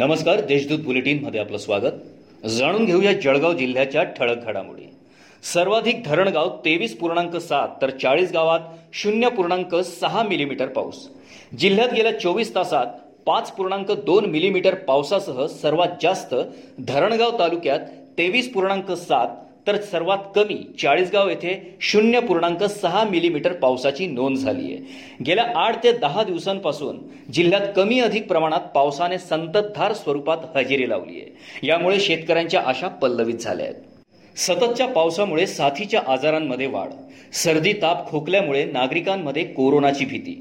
नमस्कार देशदूत बुलेटिनमध्ये आपलं स्वागत. जाणून घेऊया जळगाव जिल्ह्याच्या ठळक घडामोडी. सर्वाधिक धरणगाव तेवीस पूर्णांक सात तर चाळीस गावात शून्य पूर्णांक सहा मिलीमीटर पाऊस. जिल्ह्यात गेल्या चोवीस तासात पाच पूर्णांक दोन मिलीमीटर पावसासह सर्वात जास्त धरणगाव तालुक्यात तेवीस पूर्णांक सात तर सर्वात कमी चाळीसगाव येथे शून्य पूर्णांक सहा मिलीमीटर पावसाची नोंद झाली आहे. गेल्या आठ ते दहा दिवसांपासून जिल्ह्यात कमी अधिक प्रमाणात पावसाने संततधार स्वरूपात हजेरी लावली आहे. यामुळे शेतकऱ्यांच्या आशा पल्लवित झाल्या आहेत. सततच्या पावसामुळे साथीच्या आजारांमध्ये वाढ सर्दी ताप खोकल्यामुळे नागरिकांमध्ये कोरोनाची भीती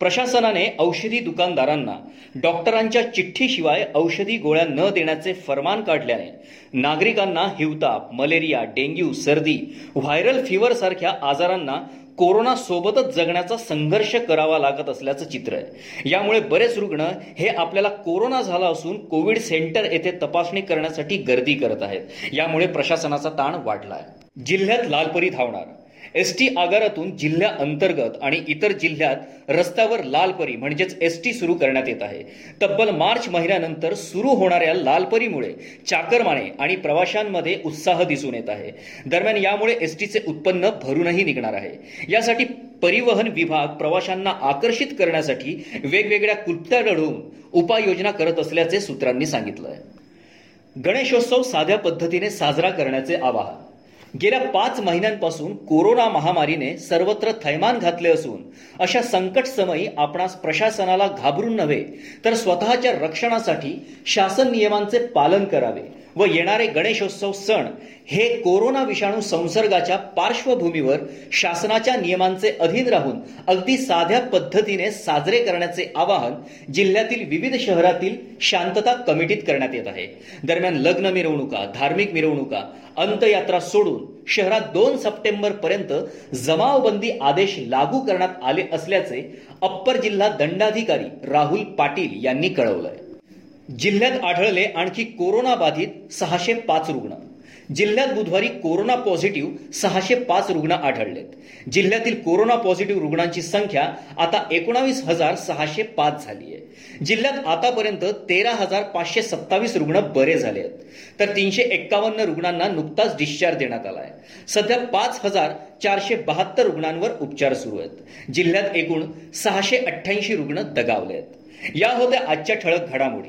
प्रशासनाने औषधी दुकानदारांना डॉक्टरांच्या चिठ्ठीशिवाय औषधी गोळ्या न देण्याचे फरमान काढल्याने नागरिकांना हिवताप मलेरिया डेंग्यू सर्दी व्हायरल फीवर सारख्या आजारांना कोरोना सोबतच जगण्याचा संघर्ष करावा लागत असल्याचं चित्र आहे. यामुळे बरेच रुग्ण हे आपल्याला कोरोना झाला असून कोविड सेंटर येथे तपासणी करण्यासाठी गर्दी करत आहेत. यामुळे प्रशासनाचा ताण वाढला आहे जिल्ह्यात लालपरी धावणार. एस टी आगारातून जिल्ह्या अंतर्गत आणि इतर जिल्ह्यात रस्त्यावर लालपरी म्हणजेच एस टी सुरू करण्यात येत आहे. तब्बल मार्च महिन्यानंतर सुरू होणाऱ्या लालपरीमुळे चाकरमाने आणि प्रवाशांमध्ये उत्साह दिसून येत आहे. दरम्यान यामुळे एस टीचे उत्पन्न भरूनही निघणार आहे. यासाठी परिवहन विभाग प्रवाशांना आकर्षित करण्यासाठी वेगवेगळ्या कुलत्या लढवून उपाययोजना करत असल्याचे सूत्रांनी सांगितलं आहे गणेशोत्सव साध्या पद्धतीने साजरा करण्याचे आवाहन गेल्या पाच महिन्यांपासून कोरोना महामारीने सर्वत्र थैमान घातले असून अशा संकट समयी आपणास प्रशासनाला घाबरून नव्हे तर स्वतःच्या रक्षणासाठी शासन नियमांचे पालन करावे. व येणारे गणेशोत्सव सण हे कोरोना विषाणू संसर्गाच्या पार्श्वभूमीवर शासनाच्या नियमांचे अधीन राहून अगदी साध्या पद्धतीने साजरे करण्याचे आवाहन जिल्ह्यातील विविध शहरातील शांतता कमिटीत करण्यात येत आहे. दरम्यान लग्न मिरवणुका धार्मिक मिरवणुका अंतयात्रा सोडून शहरात दोन सप्टेंबर पर्यंत जमावबंदी आदेश लागू करण्यात आले असल्याचे अप्पर जिल्हा दंडाधिकारी राहुल पाटील यांनी कळवलंय. जिल्ह्यात आढळले आणखी कोरोनाबाधित सहाशे पाच रुग्ण. जिल्ह्यात बुधवारी कोरोना पॉझिटिव्ह सहाशे पाच रुग्ण आढळलेत. जिल्ह्यातील कोरोना पॉझिटिव्ह रुग्णांची संख्या आता एकोणावीस हजार सहाशे पाच झाली आहे जिल्ह्यात आतापर्यंत तेरा हजार पाचशे सत्तावीस रुग्ण बरे झाले आहेत तर तीनशे एक्कावन्न रुग्णांना नुकताच डिस्चार्ज देण्यात आला आहे सध्या पाच हजार चारशे बहात्तर रुग्णांवर उपचार सुरू आहेत. जिल्ह्यात एकूण सहाशे अठ्ठ्याऐंशी रुग्ण दगावले आहेत या होत्या आजच्या ठळक घडामोडी.